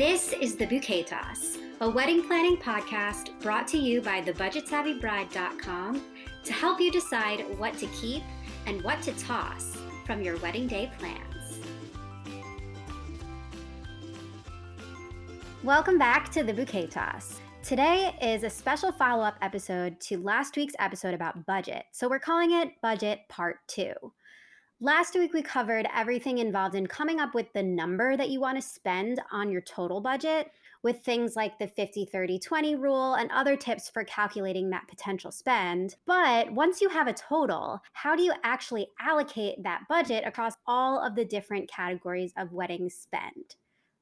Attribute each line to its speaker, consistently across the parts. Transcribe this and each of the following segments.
Speaker 1: This is the Bouquet Toss, a wedding planning podcast brought to you by thebudgetsavvybride.com to help you decide what to keep and what to toss from your wedding day plans. Welcome back to the Bouquet Toss. Today is a special follow up episode to last week's episode about budget. So we're calling it Budget Part 2. Last week, we covered everything involved in coming up with the number that you want to spend on your total budget, with things like the 50 30 20 rule and other tips for calculating that potential spend. But once you have a total, how do you actually allocate that budget across all of the different categories of wedding spend?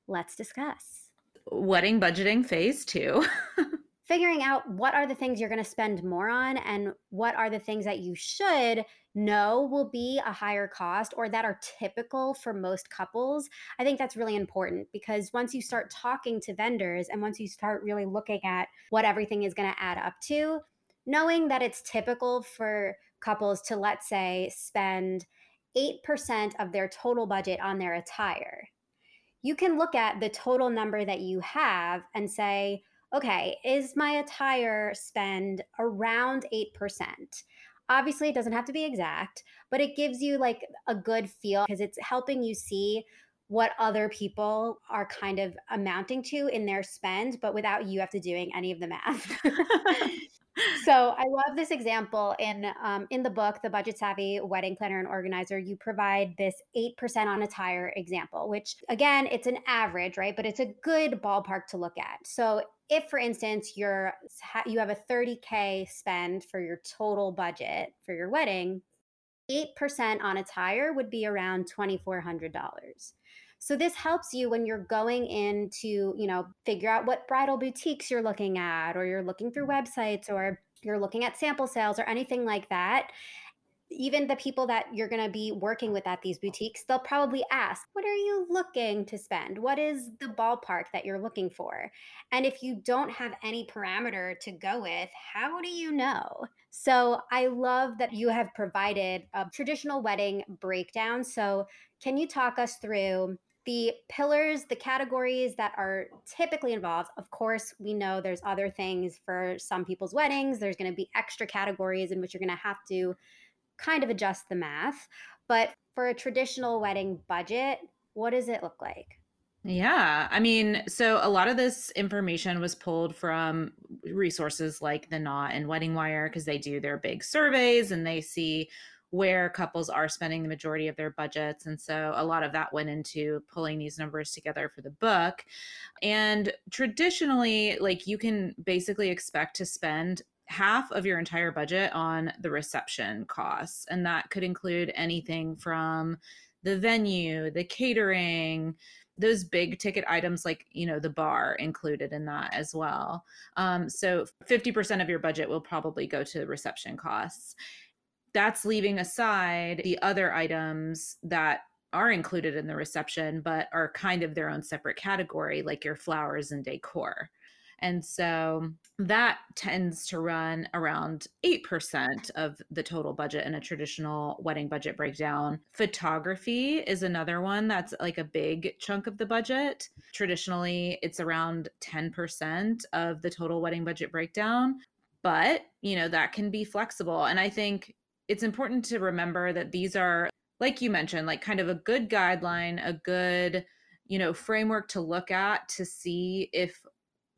Speaker 1: Let's discuss.
Speaker 2: Wedding budgeting phase two.
Speaker 1: figuring out what are the things you're going to spend more on and what are the things that you should know will be a higher cost or that are typical for most couples. I think that's really important because once you start talking to vendors and once you start really looking at what everything is going to add up to, knowing that it's typical for couples to, let's say, spend 8% of their total budget on their attire. You can look at the total number that you have and say, okay, is my attire spend around 8%? Obviously, it doesn't have to be exact, but it gives you like a good feel because it's helping you see what other people are kind of amounting to in their spend, but without you have to doing any of the math. so I love this example in um, in the book, The Budget Savvy Wedding Planner and Organizer. You provide this eight percent on attire example, which again, it's an average, right? But it's a good ballpark to look at. So if for instance you're you have a 30k spend for your total budget for your wedding 8% on attire would be around $2400 so this helps you when you're going in to you know figure out what bridal boutiques you're looking at or you're looking through mm. websites or you're looking at sample sales or anything like that even the people that you're going to be working with at these boutiques, they'll probably ask, What are you looking to spend? What is the ballpark that you're looking for? And if you don't have any parameter to go with, how do you know? So I love that you have provided a traditional wedding breakdown. So, can you talk us through? The pillars, the categories that are typically involved. Of course, we know there's other things for some people's weddings. There's going to be extra categories in which you're going to have to kind of adjust the math. But for a traditional wedding budget, what does it look like?
Speaker 2: Yeah. I mean, so a lot of this information was pulled from resources like The Knot and Wedding Wire because they do their big surveys and they see where couples are spending the majority of their budgets. And so a lot of that went into pulling these numbers together for the book. And traditionally, like you can basically expect to spend half of your entire budget on the reception costs. And that could include anything from the venue, the catering, those big ticket items like you know the bar included in that as well um, so 50% of your budget will probably go to reception costs that's leaving aside the other items that are included in the reception but are kind of their own separate category like your flowers and decor and so that tends to run around 8% of the total budget in a traditional wedding budget breakdown. Photography is another one that's like a big chunk of the budget. Traditionally, it's around 10% of the total wedding budget breakdown, but you know, that can be flexible. And I think it's important to remember that these are like you mentioned, like kind of a good guideline, a good you know framework to look at to see if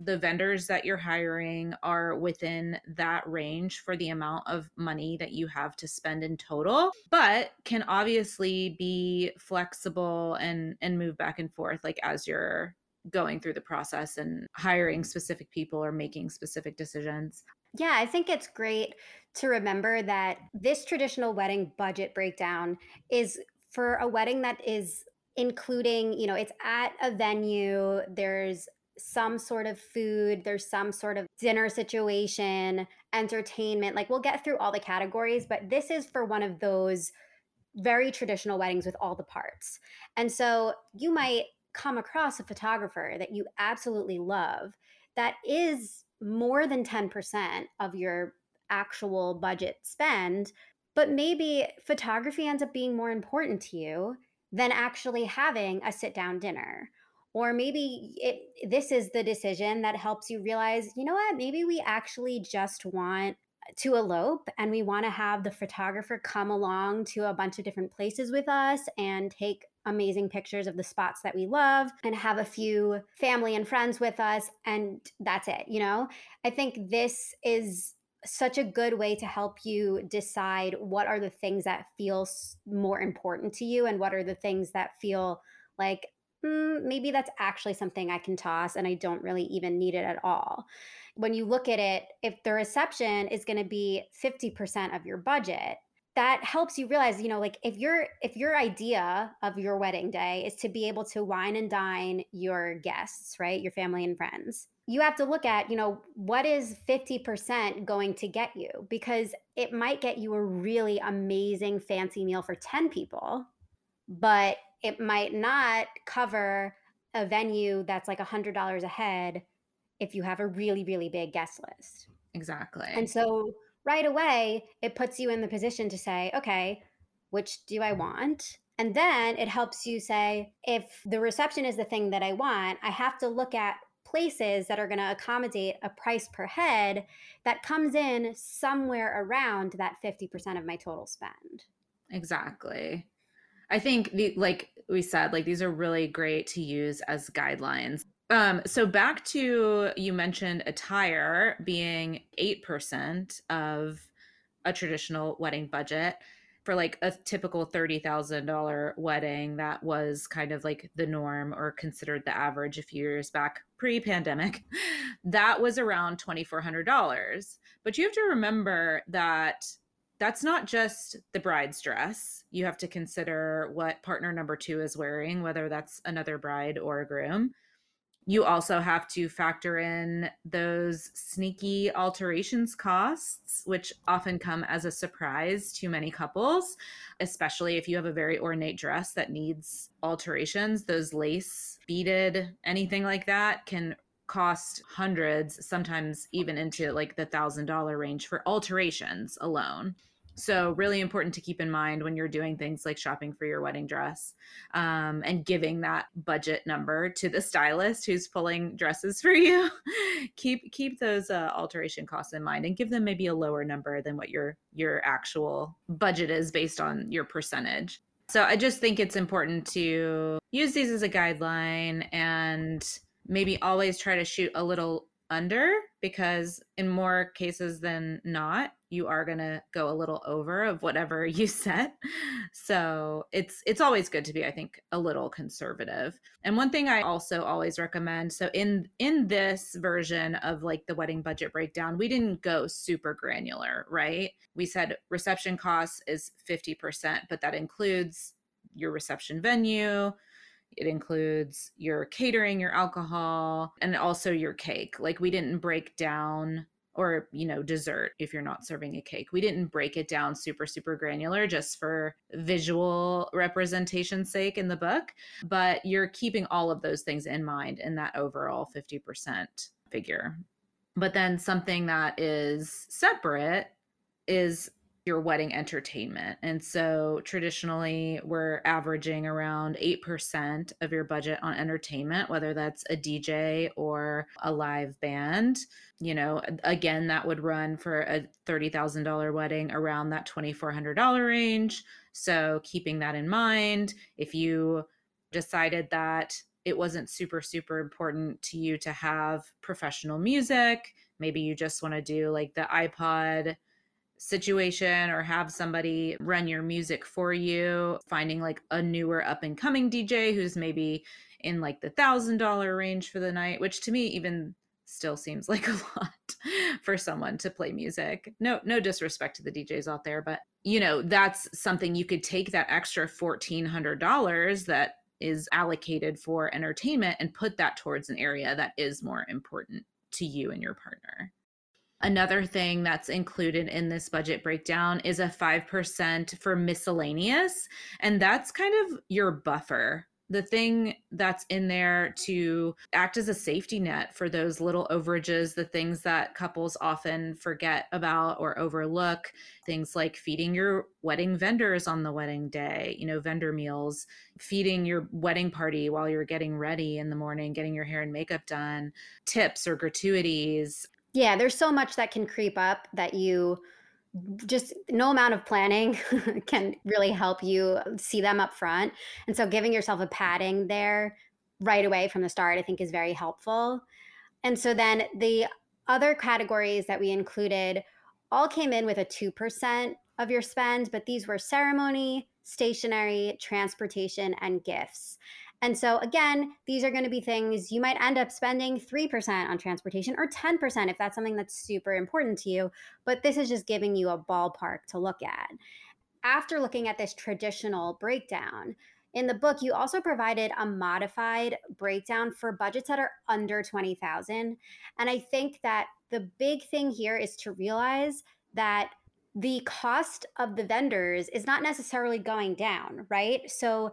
Speaker 2: the vendors that you're hiring are within that range for the amount of money that you have to spend in total but can obviously be flexible and and move back and forth like as you're going through the process and hiring specific people or making specific decisions.
Speaker 1: Yeah, I think it's great to remember that this traditional wedding budget breakdown is for a wedding that is including, you know, it's at a venue, there's some sort of food, there's some sort of dinner situation, entertainment. Like we'll get through all the categories, but this is for one of those very traditional weddings with all the parts. And so you might come across a photographer that you absolutely love that is more than 10% of your actual budget spend, but maybe photography ends up being more important to you than actually having a sit down dinner or maybe it, this is the decision that helps you realize, you know what, maybe we actually just want to elope and we want to have the photographer come along to a bunch of different places with us and take amazing pictures of the spots that we love and have a few family and friends with us and that's it you know? I think this is such a good way to help you decide what are the things that feel more important to you and what are the things that feel like mm, maybe that's actually something I can toss and I don't really even need it at all. When you look at it, if the reception is going to be 50% of your budget, that helps you realize, you know, like if your if your idea of your wedding day is to be able to wine and dine your guests, right? Your family and friends. You have to look at, you know, what is 50% going to get you because it might get you a really amazing fancy meal for 10 people, but it might not cover a venue that's like a hundred dollars a head if you have a really really big guest list.
Speaker 2: Exactly.
Speaker 1: and so right away it puts you in the position to say okay which do i want? And then it helps you say if the reception is the thing that i want i have to look at places that are going to accommodate a price per head that comes in somewhere around that 50% of my total spend.
Speaker 2: Exactly I think the like we said, like these are really great to use as guidelines. Um, so back to you mentioned attire being eight percent of a traditional wedding budget. For like a typical $30,000 wedding that was kind of like the norm or considered the average a few years back pre-pandemic. That was around $2400 but you have to remember that that's not just the bride's dress. You have to consider what partner number two is wearing, whether that's another bride or a groom. You also have to factor in those sneaky alterations costs, which often come as a surprise to many couples, especially if you have a very ornate dress that needs alterations. Those lace, beaded, anything like that can cost hundreds, sometimes even into like the thousand dollar range for alterations alone. So, really important to keep in mind when you're doing things like shopping for your wedding dress um, and giving that budget number to the stylist who's pulling dresses for you. keep keep those uh, alteration costs in mind and give them maybe a lower number than what your your actual budget is based on your percentage. So, I just think it's important to use these as a guideline and maybe always try to shoot a little under because in more cases than not you are going to go a little over of whatever you set. So it's it's always good to be i think a little conservative. And one thing i also always recommend so in in this version of like the wedding budget breakdown we didn't go super granular right? We said reception costs is 50% but that includes your reception venue it includes your catering, your alcohol, and also your cake. Like we didn't break down or you know dessert if you're not serving a cake we didn't break it down super super granular just for visual representation sake in the book but you're keeping all of those things in mind in that overall 50% figure but then something that is separate is your wedding entertainment. And so traditionally, we're averaging around 8% of your budget on entertainment, whether that's a DJ or a live band. You know, again, that would run for a $30,000 wedding around that $2,400 range. So keeping that in mind, if you decided that it wasn't super, super important to you to have professional music, maybe you just want to do like the iPod situation or have somebody run your music for you, finding like a newer up and coming DJ who's maybe in like the thousand dollar range for the night, which to me even still seems like a lot for someone to play music. No no disrespect to the DJs out there, but you know, that's something you could take that extra $1400 that is allocated for entertainment and put that towards an area that is more important to you and your partner. Another thing that's included in this budget breakdown is a 5% for miscellaneous. And that's kind of your buffer the thing that's in there to act as a safety net for those little overages, the things that couples often forget about or overlook, things like feeding your wedding vendors on the wedding day, you know, vendor meals, feeding your wedding party while you're getting ready in the morning, getting your hair and makeup done, tips or gratuities.
Speaker 1: Yeah, there's so much that can creep up that you just no amount of planning can really help you um, see them up front. And so giving yourself a padding there right away from the start, I think is very helpful. And so then the other categories that we included all came in with a 2% of your spend, but these were ceremony, stationery, transportation, and gifts. And so, again, these are going to be things you might end up spending 3% on transportation or 10% if that's something that's super important to you. But this is just giving you a ballpark to look at. After looking at this traditional breakdown, in the book, you also provided a modified breakdown for budgets that are under 20,000. And I think that the big thing here is to realize that the cost of the vendors is not necessarily going down, right? So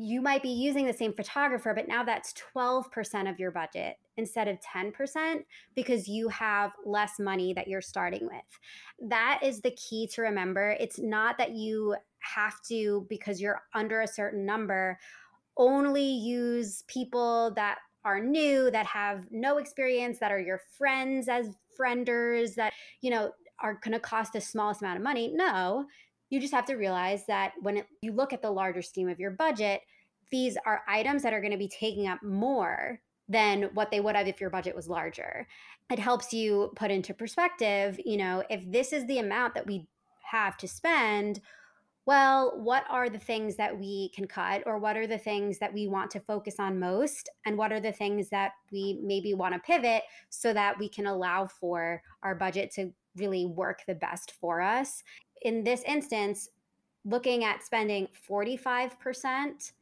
Speaker 1: you might be using the same photographer, but now that's 12% of your budget instead of 10% because you have less money that you're starting with. That is the key to remember. It's not that you have to, because you're under a certain number, only use people that are new, that have no experience, that are your friends as frienders, that, you know, are going to cost the smallest amount of money. No, you just have to realize that when it, you look at the larger scheme of your budget, these are items that are going to be taking up more than what they would have if your budget was larger. It helps you put into perspective, you know, if this is the amount that we have to spend, well, what are the things that we can cut, or what are the things that we want to focus on most, and what are the things that we maybe want to pivot so that we can allow for our budget to really work the best for us? In this instance, looking at spending 45%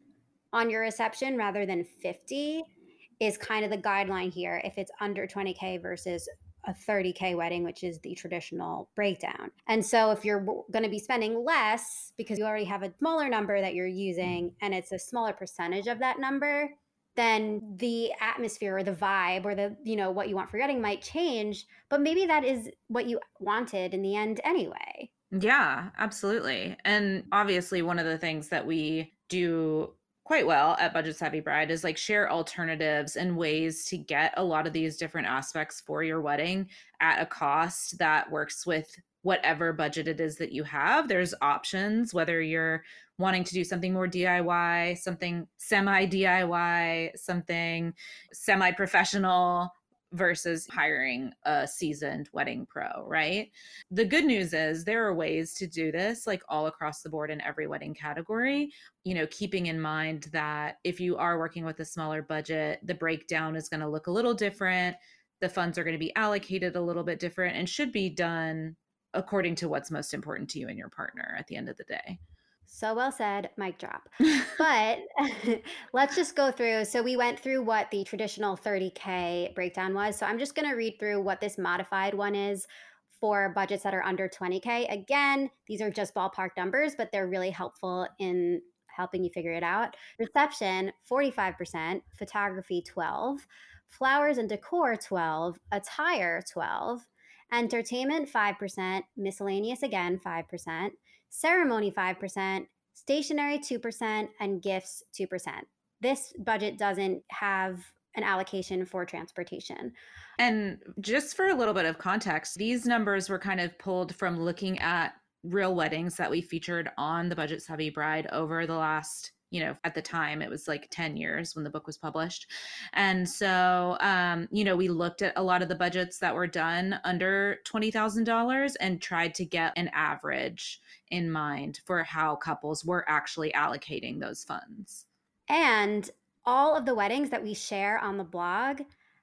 Speaker 1: on your reception rather than 50 is kind of the guideline here if it's under 20K versus a 30K wedding, which is the traditional breakdown. And so if you're going to be spending less because you already have a smaller number that you're using and it's a smaller percentage of that number, then the atmosphere or the vibe or the, you know, what you want for your wedding might change. But maybe that is what you wanted in the end anyway.
Speaker 2: Yeah, absolutely. And obviously, one of the things that we do quite well at Budget Savvy Bride is like share alternatives and ways to get a lot of these different aspects for your wedding at a cost that works with whatever budget it is that you have. There's options, whether you're wanting to do something more DIY, something semi DIY, something semi professional, versus hiring a seasoned wedding pro, right? The good news is there are ways to do this like all across the board in every wedding category. You know, keeping in mind that if you are working with a smaller budget, the breakdown is going to look a little different. The funds are going to be allocated a little bit different and should be done according to what's most important to you and your partner at the end of the day.
Speaker 1: So well said, mic drop. but let's just go through. So we went through what the traditional 30K breakdown was. So I'm just going to read through what this modified one is for budgets that are under 20K. Again, these are just ballpark numbers, but they're really helpful in helping you figure it out. Reception 45%, photography 12, flowers and decor 12, attire 12, entertainment 5%, miscellaneous again 5% ceremony 5%, stationery 2%, and gifts 2%. This budget doesn't have an allocation for transportation.
Speaker 2: And just for a little bit of context, these numbers were kind of pulled from looking at real weddings that we featured on the Budget Savvy Bride over the last you know at the time it was like 10 years when the book was published. And so um, you know we looked at a lot of the budgets that were done under $20000 and tried to get an average in mind for how couples were actually allocating those funds.
Speaker 1: And all of the weddings that we share on the blog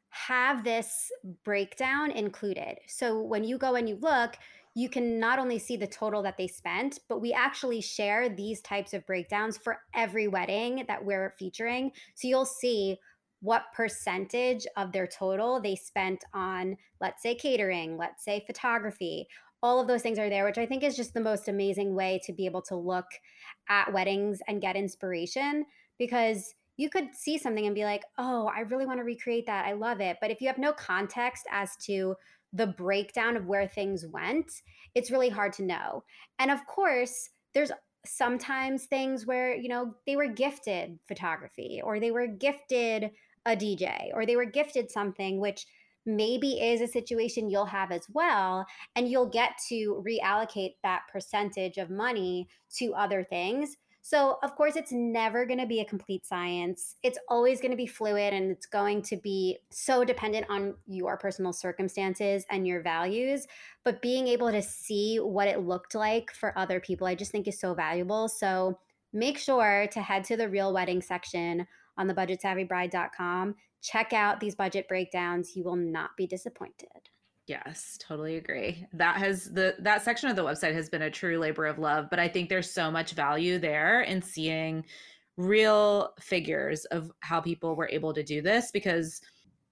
Speaker 1: have this breakdown included. So when you go and you look you can not only see the total that they spent, but we actually share these types of breakdowns for every wedding that we're featuring. So you'll see what percentage of their total they spent on, let's say, catering, let's say, photography. All of those things are there, which I think is just the most amazing way to be able to look at weddings and get inspiration because you could see something and be like, oh, I really want to recreate that. I love it. But if you have no context as to the breakdown of where things went, it's really hard to know. And of course, there's sometimes things where, you know, they were gifted photography or they were gifted a DJ or they were gifted something, which maybe is a situation you'll have as well. And you'll get to reallocate that percentage of money to other things so, of course, it's never going to be a complete science. It's always going to be fluid and it's going to be so dependent on your personal circumstances and your values. But being able to see what it looked like for other people, I just think is so valuable. So, make sure to head to the real wedding section on the budgetsavvybride.com. Check out these budget breakdowns. You will not be disappointed.
Speaker 2: Yes, totally agree. That has the that section of the website has been a true labor of love, but I think there's so much value there in seeing real figures of how people were able to do this because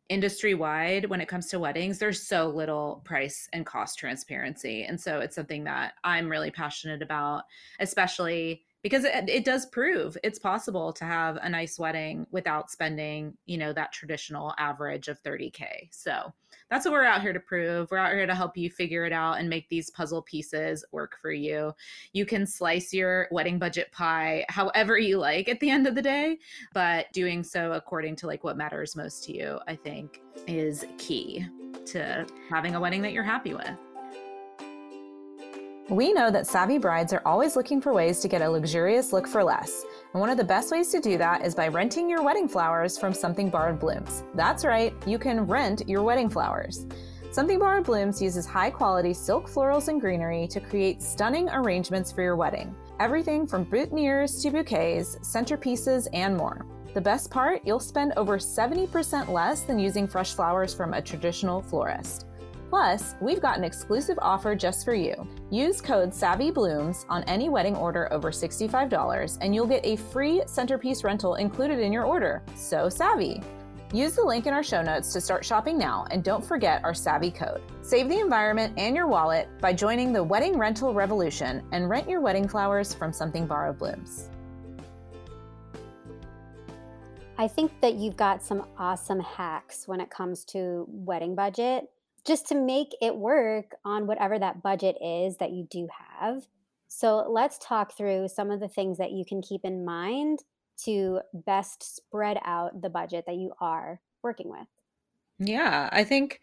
Speaker 2: industry wide when it comes to weddings there's so little price and cost transparency and so it's something that i'm really passionate about especially because it, it does prove it's possible to have a nice wedding without spending you know that traditional average of 30k so that's what we're out here to prove. We're out here to help you figure it out and make these puzzle pieces work for you. You can slice your wedding budget pie however you like at the end of the day but doing so according to like what matters most to you i think is key to having a wedding that you're happy with
Speaker 3: we know that savvy brides are always looking for ways to get a luxurious look for less. And one of the best ways to do that is by renting your wedding flowers from Something Borrowed Blooms. That's right, you can rent your wedding flowers. Something Borrowed Blooms uses high quality silk florals and greenery to create stunning arrangements for your wedding. Everything from boutonnieres to bouquets, centerpieces, and more. The best part, you'll spend over 70% less than using fresh flowers from a traditional florist. Plus, we've got an exclusive offer just for you. Use code SAVVYBLOOMS on any wedding order over $65 and you'll get a free centerpiece rental included in your order. So savvy! Use the link in our show notes to start shopping now and don't forget our savvy code. Save the environment and your wallet by joining the wedding rental revolution and rent your wedding flowers from Something Borrowed Blooms.
Speaker 1: I think that you've got some awesome hacks when it comes to wedding budget just to make it work on whatever that budget is that you do have. So let's talk through some of the things that you can keep in mind to best spread out the budget that you are working with.
Speaker 2: Yeah, I think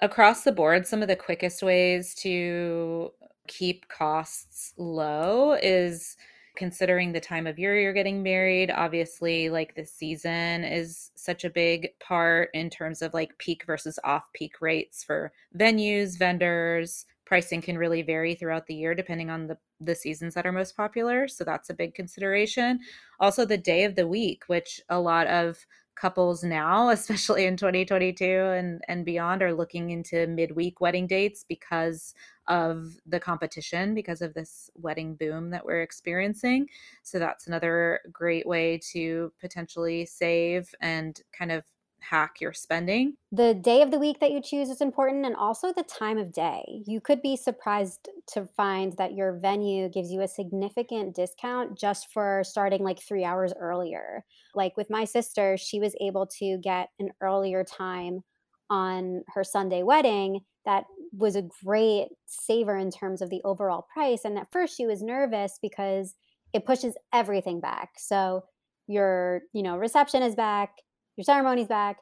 Speaker 2: across the board, some of the quickest ways to keep costs low is considering the time of year you're getting married obviously like the season is such a big part in terms of like peak versus off peak rates for venues vendors. Pricing can really vary throughout the year depending on the the seasons that are most popular so that's a big consideration. Also the day of the week which a lot of couples now, especially in 2022 and, and beyond, are looking into midweek wedding dates because of the competition, because of this wedding boom that we're experiencing. So that's another great way to potentially save and kind of hack your spending.
Speaker 1: The day of the week that you choose is important and also the time of day. You could be surprised to find that your venue gives you a significant discount just for starting like 3 hours earlier. Like with my sister, she was able to get an earlier time on her Sunday wedding that was a great saver in terms of the overall price and at first she was nervous because it pushes everything back. So your, you know, reception is back, your ceremony's back,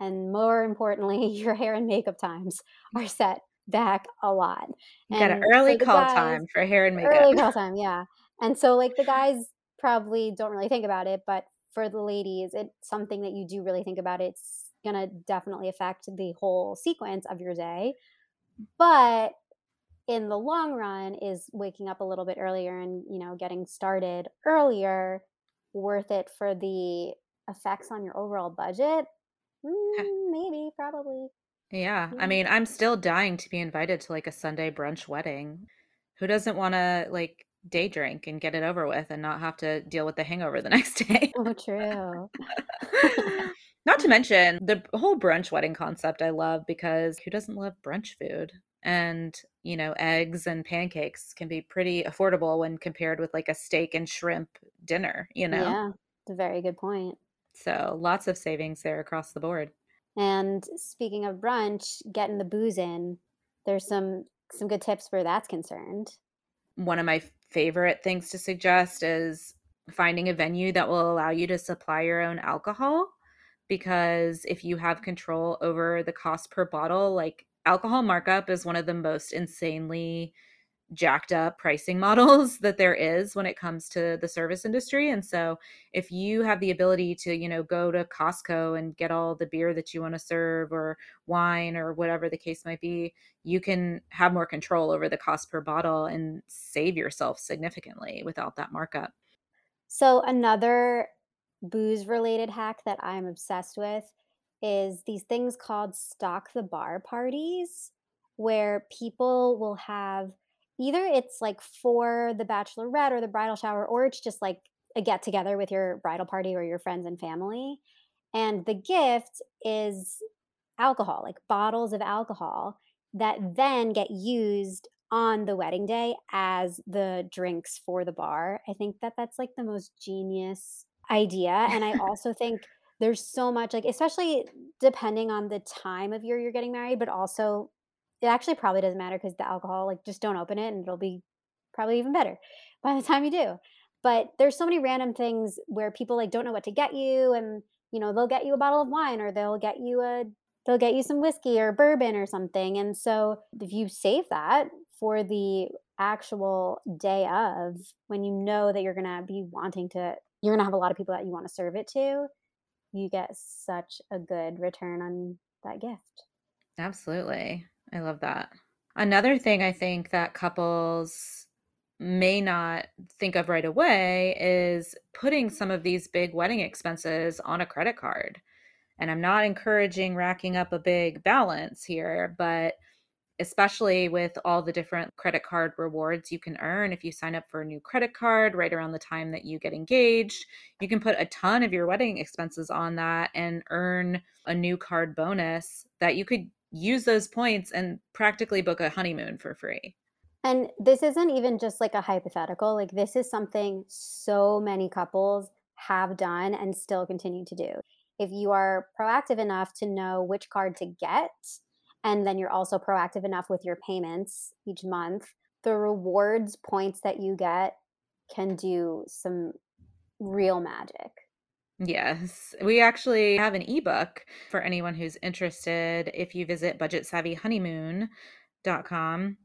Speaker 1: and more importantly, your hair and makeup times are set back a lot.
Speaker 2: You got an early call guys, time for hair and makeup.
Speaker 1: Early call time, yeah. And so, like, the guys probably don't really think about it, but for the ladies, it's something that you do really think about. It's gonna definitely affect the whole sequence of your day. But in the long run, is waking up a little bit earlier and you know getting started earlier worth it for the effects on your overall budget? Mm, maybe, probably.
Speaker 2: Yeah. I mean, I'm still dying to be invited to like a Sunday brunch wedding. Who doesn't want to like day drink and get it over with and not have to deal with the hangover the next day?
Speaker 1: Oh, true.
Speaker 2: not to mention the whole brunch wedding concept I love because who doesn't love brunch food? And, you know, eggs and pancakes can be pretty affordable when compared with like a steak and shrimp dinner, you know?
Speaker 1: Yeah, it's a very good point.
Speaker 2: So lots of savings there across the board.
Speaker 1: And speaking of brunch, getting the booze in, there's some some good tips where that's concerned.
Speaker 2: One of my favorite things to suggest is finding a venue that will allow you to supply your own alcohol because if you have control over the cost per bottle, like alcohol markup is one of the most insanely jacked up pricing models that there is when it comes to the service industry. And so if you have the ability to you know go to Costco and get all the beer that you want to serve or wine or whatever the case might be you can have more control over the cost per bottle and save yourself significantly without that markup.
Speaker 1: So another booze related hack that I'm obsessed with is these things called stock the bar parties where people will have either it's like for the bachelorette or the bridal shower or it's just like a get together with your bridal party or your friends and family. And the gift is alcohol like bottles of alcohol that then get used on the wedding day as the drinks for the bar. I think that that's like the most genius idea and i also think there's so much like especially depending on the time of year you're getting married but also it actually probably doesn't matter because the alcohol like just don't open it and it'll be probably even better by the time you do but there's so many random things where people like don't know what to get you and you know they'll get you a bottle of wine or they'll get you a they'll get you some whiskey or bourbon or something and so if you save that for the actual day of when you know that you're going to be wanting to you're going to have a lot of people that you want to serve it to you get such a good return on that gift.
Speaker 2: Absolutely. I love that. Another thing I think that couples may not think of right away is putting some of these big wedding expenses on a credit card. And I'm not encouraging racking up a big balance here, but especially with all the different credit card rewards you can earn if you sign up for a new credit card right around the time that you get engaged. You can put a ton of your wedding expenses on that and earn a new card bonus that you could use those points and practically book a honeymoon for free.
Speaker 1: And this isn't even just like a hypothetical, like, this is something so many couples have done and still continue to do. If you are proactive enough to know which card to get, and then you're also proactive enough with your payments each month the rewards points that you get can do some real magic
Speaker 2: Yes, we actually have an ebook for anyone who's interested. If you visit budgetsavvyhoneymoon.com,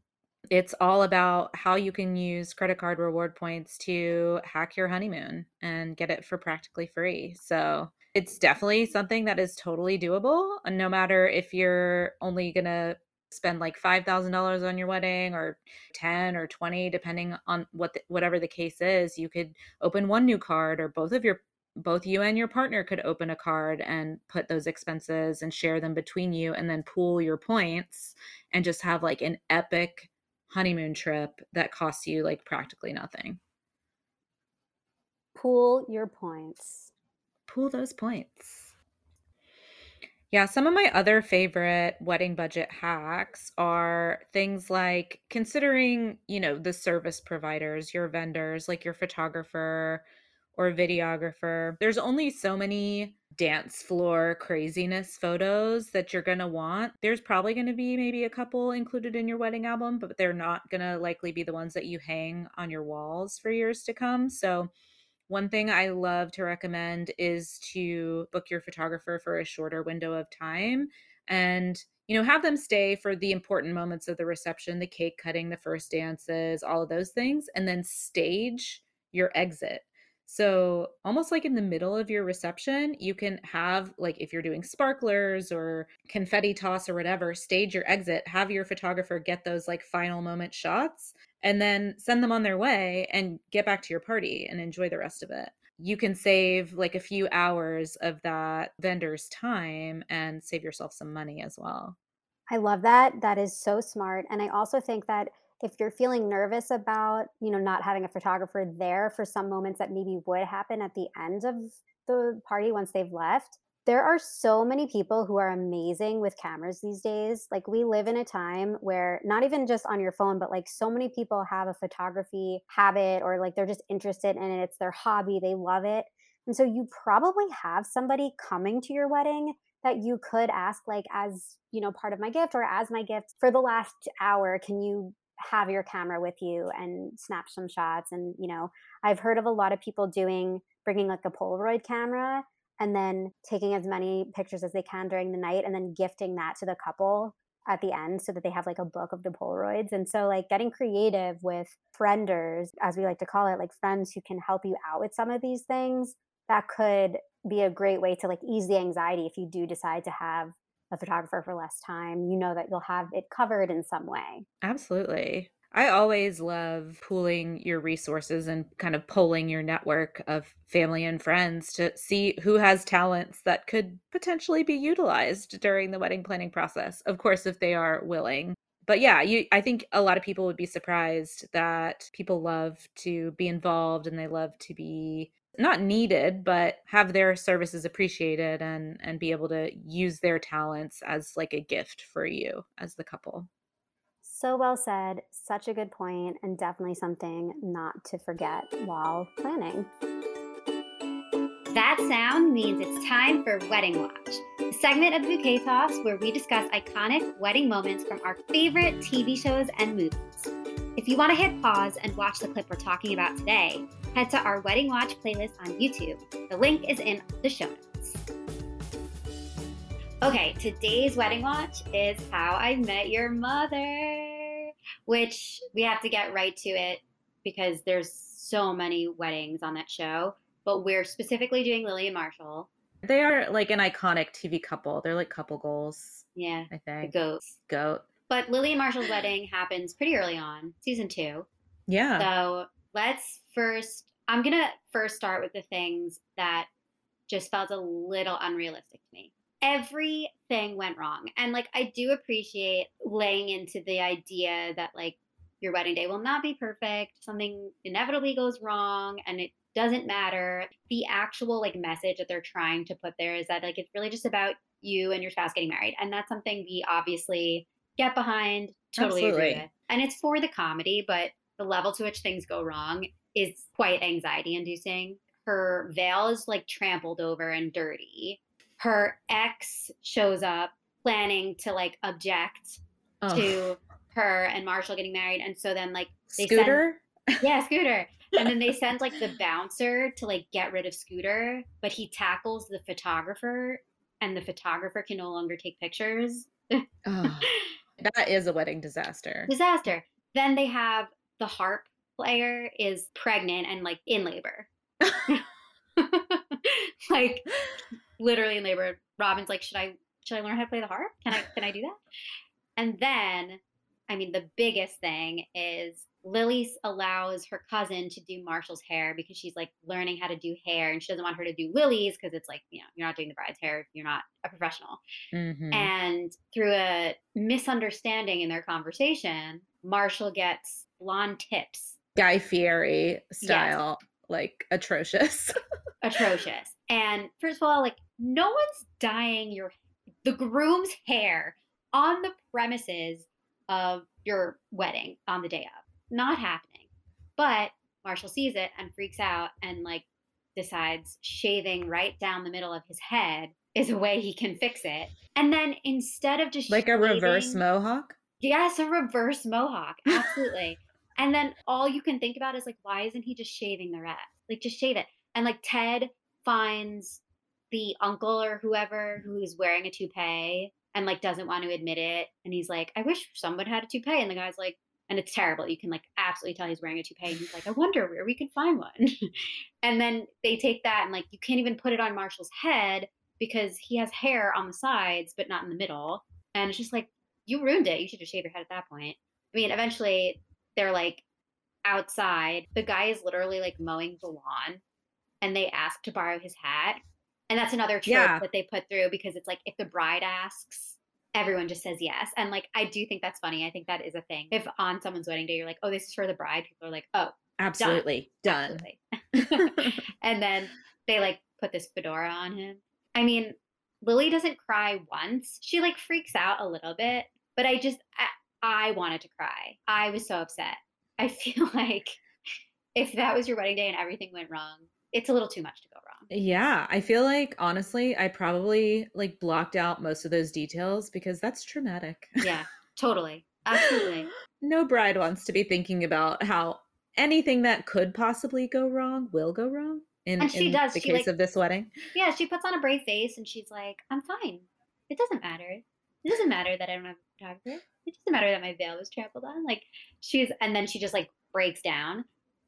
Speaker 2: it's all about how you can use credit card reward points to hack your honeymoon and get it for practically free. So it's definitely something that is totally doable. No matter if you're only going to spend like $5,000 on your wedding or 10 or 20 depending on what the, whatever the case is, you could open one new card or both of your both you and your partner could open a card and put those expenses and share them between you and then pool your points and just have like an epic honeymoon trip that costs you like practically nothing.
Speaker 1: Pool your points
Speaker 2: pool those points. Yeah, some of my other favorite wedding budget hacks are things like considering, you know, the service providers, your vendors, like your photographer or videographer. There's only so many dance floor craziness photos that you're going to want. There's probably going to be maybe a couple included in your wedding album, but they're not going to likely be the ones that you hang on your walls for years to come. So, one thing I love to recommend is to book your photographer for a shorter window of time and you know have them stay for the important moments of the reception, the cake cutting, the first dances, all of those things and then stage your exit. So, almost like in the middle of your reception, you can have, like, if you're doing sparklers or confetti toss or whatever, stage your exit, have your photographer get those like final moment shots and then send them on their way and get back to your party and enjoy the rest of it. You can save like a few hours of that vendor's time and save yourself some money as well.
Speaker 1: I love that. That is so smart. And I also think that if you're feeling nervous about, you know, not having a photographer there for some moments that maybe would happen at the end of the party once they've left, there are so many people who are amazing with cameras these days. Like we live in a time where not even just on your phone, but like so many people have a photography habit or like they're just interested in it. It's their hobby. They love it. And so you probably have somebody coming to your wedding that you could ask like as, you know, part of my gift or as my gift for the last hour, can you have your camera with you and snap some shots and, you know, I've heard of a lot of people doing bringing like a Polaroid camera and then taking as many pictures as they can during the night and then gifting that to the couple at the end so that they have like a book of the Polaroids. And so, like, getting creative with frienders, as we like to call it, like friends who can help you out with some of these things, that could be a great way to like ease the anxiety if you do decide to have a photographer for less time. You know that you'll have it covered in some way.
Speaker 2: Absolutely. I always love pooling your resources and kind of polling your network of family and friends to see who has talents that could potentially be utilized during the wedding planning process. Of course, if they are willing. But yeah, you I think a lot of people would be surprised that people love to be involved and they love to be not needed but have their services appreciated and and be able to use their talents as like a gift for you as the couple
Speaker 1: so well said. Such a good point, and definitely something not to forget while planning. That sound means it's time for Wedding Watch, a segment of Bouquet Toss where we discuss iconic wedding moments from our favorite TV shows and movies. If you want to hit pause and watch the clip we're talking about today, head to our Wedding Watch playlist on YouTube. The link is in the show notes. Okay, today's wedding watch is How I Met Your Mother which we have to get right to it because there's so many weddings on that show. But we're specifically doing Lily and Marshall.
Speaker 2: They are like an iconic TV couple. They're like couple goals.
Speaker 1: Yeah.
Speaker 2: I think.
Speaker 1: The goats.
Speaker 2: Goat.
Speaker 1: But Lily and Marshall's wedding happens pretty early on, season two.
Speaker 2: Yeah.
Speaker 1: So let's first, I'm going to first start with the things that just felt a little unrealistic to me everything went wrong. And like, I do appreciate laying into the idea that like your wedding day will not be perfect. Something inevitably goes wrong and it doesn't matter. The actual like message that they're trying to put there is that like, it's really just about you and your spouse getting married. And that's something we obviously get behind, totally
Speaker 2: Absolutely.
Speaker 1: agree with. And it's for the comedy, but the level to which things go wrong is quite anxiety inducing. Her veil is like trampled over and dirty her ex shows up planning to like object to her and Marshall getting married. And so then like
Speaker 2: they Scooter?
Speaker 1: Send, yeah, Scooter. and then they send like the bouncer to like get rid of Scooter, but he tackles the photographer and the photographer can no longer take pictures.
Speaker 2: oh, that is a wedding disaster.
Speaker 1: Disaster. Then they have the harp player is pregnant and like in labor. like literally in labor. Robin's like, should I should I learn how to play the harp? Can I can I do that? And then, I mean, the biggest thing is Lily allows her cousin to do Marshall's hair because she's like learning how to do hair and she doesn't want her to do Lily's because it's like, you know, you're not doing the bride's hair if you're not a professional. Mm-hmm. And through a misunderstanding in their conversation, Marshall gets blonde tips.
Speaker 2: Guy Fieri style, yes. like atrocious.
Speaker 1: atrocious. And first of all, like no one's dyeing your the groom's hair on the premises of your wedding on the day of. Not happening. But Marshall sees it and freaks out and like decides shaving right down the middle of his head is a way he can fix it. And then instead of just
Speaker 2: like
Speaker 1: shaving,
Speaker 2: a reverse mohawk?
Speaker 1: Yes, a reverse mohawk. Absolutely. and then all you can think about is like, why isn't he just shaving the rest? Like just shave it. And like Ted finds the uncle or whoever who's wearing a toupee and like doesn't want to admit it. And he's like i wish someone had a toupee. And the guy's like and it's terrible. You can like absolutely tell he's wearing a toupee. And he's like i wonder where we could find one. And then they take that and like you can't even put it on marshall's head because he has hair on the sides but not in the middle. And it's just like you ruined it. You should just shave your head at that point. I mean eventually they're like outside the guy is literally like mowing the lawn and they ask to borrow his hat. And that's another trope yeah. that they put through because it's like if the bride asks, everyone just says yes. And like I do think that's funny. I think that is a thing. If on someone's wedding day you're like, "Oh, this is for the bride," people are like, "Oh,
Speaker 2: absolutely done."
Speaker 1: done. Absolutely. and then they like put this fedora on him. I mean, Lily doesn't cry once. She like freaks out a little bit, but I just I, I wanted to cry. I was so upset. I feel like if that was your wedding day and everything went wrong, it's a little too much to go wrong.
Speaker 2: Yeah, I feel like honestly, I probably like blocked out most of those details because that's traumatic.
Speaker 1: Yeah, totally. Absolutely.
Speaker 2: no bride wants to be thinking about how anything that could possibly go wrong will go wrong. In,
Speaker 1: and she
Speaker 2: in
Speaker 1: does.
Speaker 2: the
Speaker 1: she,
Speaker 2: case
Speaker 1: like,
Speaker 2: of this wedding.
Speaker 1: Yeah, she puts on a brave face and she's like, I'm fine. It doesn't matter. It doesn't matter that I don't have a photographer. It doesn't matter that my veil was trampled on. Like she's and then she just like breaks down.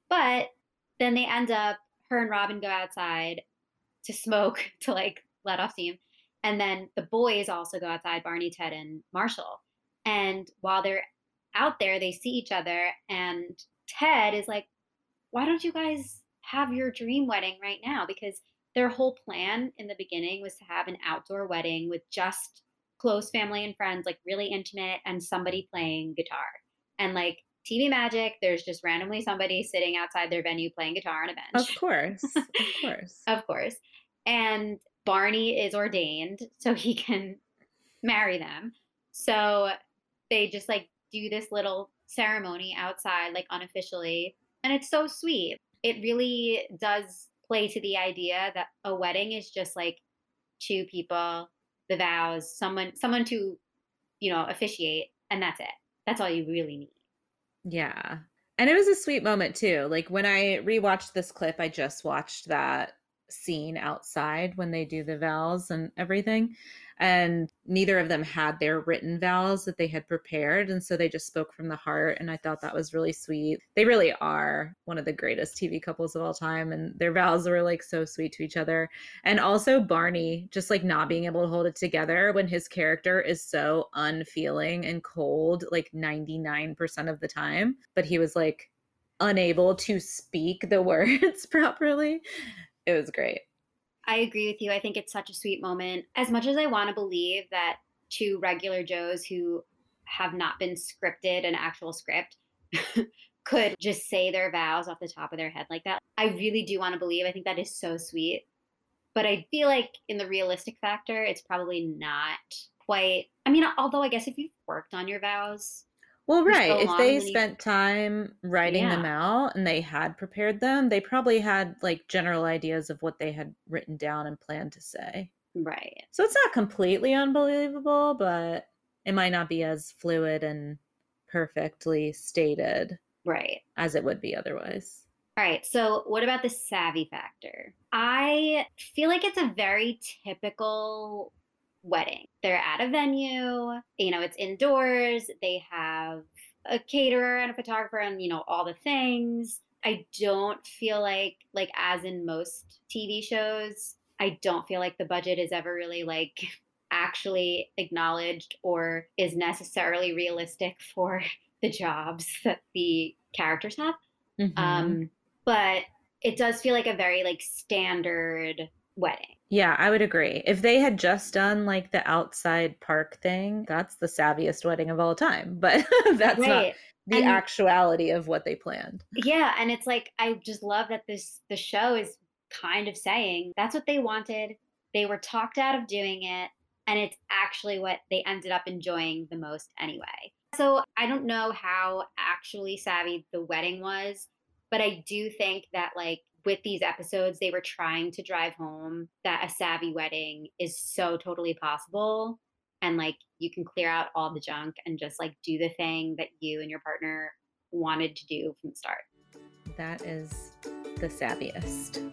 Speaker 1: But then they end up her and Robin go outside to smoke to like let off steam. And then the boys also go outside, Barney, Ted, and Marshall. And while they're out there, they see each other, and Ted is like, Why don't you guys have your dream wedding right now? Because their whole plan in the beginning was to have an outdoor wedding with just close family and friends, like really intimate, and somebody playing guitar. And like TV magic, there's just randomly somebody sitting outside their venue playing guitar on a bench.
Speaker 2: Of course. Of course.
Speaker 1: of course. And Barney is ordained so he can marry them. So they just like do this little ceremony outside, like unofficially. And it's so sweet. It really does play to the idea that a wedding is just like two people, the vows, someone someone to, you know, officiate, and that's it. That's all you really need.
Speaker 2: Yeah. And it was a sweet moment too. Like when I rewatched this clip, I just watched that scene outside when they do the vows and everything. And neither of them had their written vows that they had prepared. And so they just spoke from the heart. And I thought that was really sweet. They really are one of the greatest TV couples of all time. And their vows were like so sweet to each other. And also Barney just like not being able to hold it together when his character is so unfeeling and cold, like 99% of the time. But he was like, unable to speak the words properly it was great.
Speaker 1: I agree with you. I think it's such a sweet moment. As much as I want to believe that two regular Joes who have not been scripted an actual script could just say their vows off the top of their head like that, I really do want to believe. I think that is so sweet. But I feel like in the realistic factor, it's probably not quite. I mean, although I guess if you've worked on your vows,
Speaker 2: well, right. If they spent time writing yeah. them out and they had prepared them, they probably had like general ideas of what they had written down and planned to say.
Speaker 1: Right.
Speaker 2: So it's not completely unbelievable, but it might not be as fluid and perfectly stated.
Speaker 1: Right.
Speaker 2: As it would be otherwise.
Speaker 1: All right. So, what about the savvy factor? I feel like it's a very typical wedding. They're at a venue, you know, it's indoors, they have a caterer and a photographer and, you know, all the things. I don't feel like like as in most TV shows, I don't feel like the budget is ever really like actually acknowledged or is necessarily realistic for the jobs that the characters have. Mm-hmm. Um, but it does feel like a very like standard wedding.
Speaker 2: Yeah, I would agree. If they had just done like the outside park thing, that's the savviest wedding of all time. But that's right. not the and, actuality of what they planned.
Speaker 1: Yeah, and it's like I just love that this the show is kind of saying that's what they wanted. They were talked out of doing it, and it's actually what they ended up enjoying the most anyway. So I don't know how actually savvy the wedding was, but I do think that like with these episodes, they were trying to drive home that a savvy wedding is so totally possible. And like you can clear out all the junk and just like do the thing that you and your partner wanted to do from the start.
Speaker 2: That is the savviest.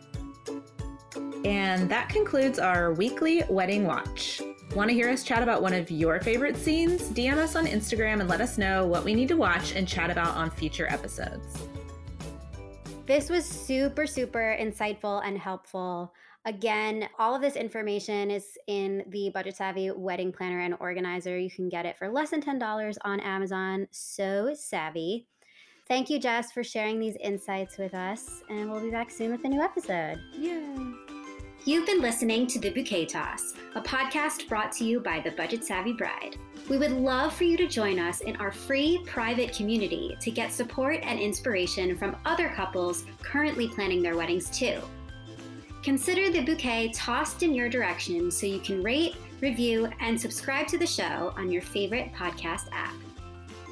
Speaker 2: And that concludes our weekly wedding watch. Want to hear us chat about one of your favorite scenes? DM us on Instagram and let us know what we need to watch and chat about on future episodes.
Speaker 1: This was super, super insightful and helpful. Again, all of this information is in the Budget Savvy Wedding Planner and Organizer. You can get it for less than $10 on Amazon. So savvy. Thank you, Jess, for sharing these insights with us. And we'll be back soon with a new episode.
Speaker 2: Yay.
Speaker 1: You've been listening to The Bouquet Toss, a podcast brought to you by the Budget Savvy Bride. We would love for you to join us in our free private community to get support and inspiration from other couples currently planning their weddings too. Consider the bouquet tossed in your direction so you can rate, review, and subscribe to the show on your favorite podcast app.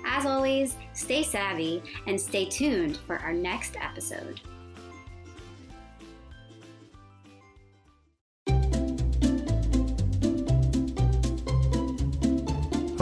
Speaker 1: As always, stay savvy and stay tuned for our next episode.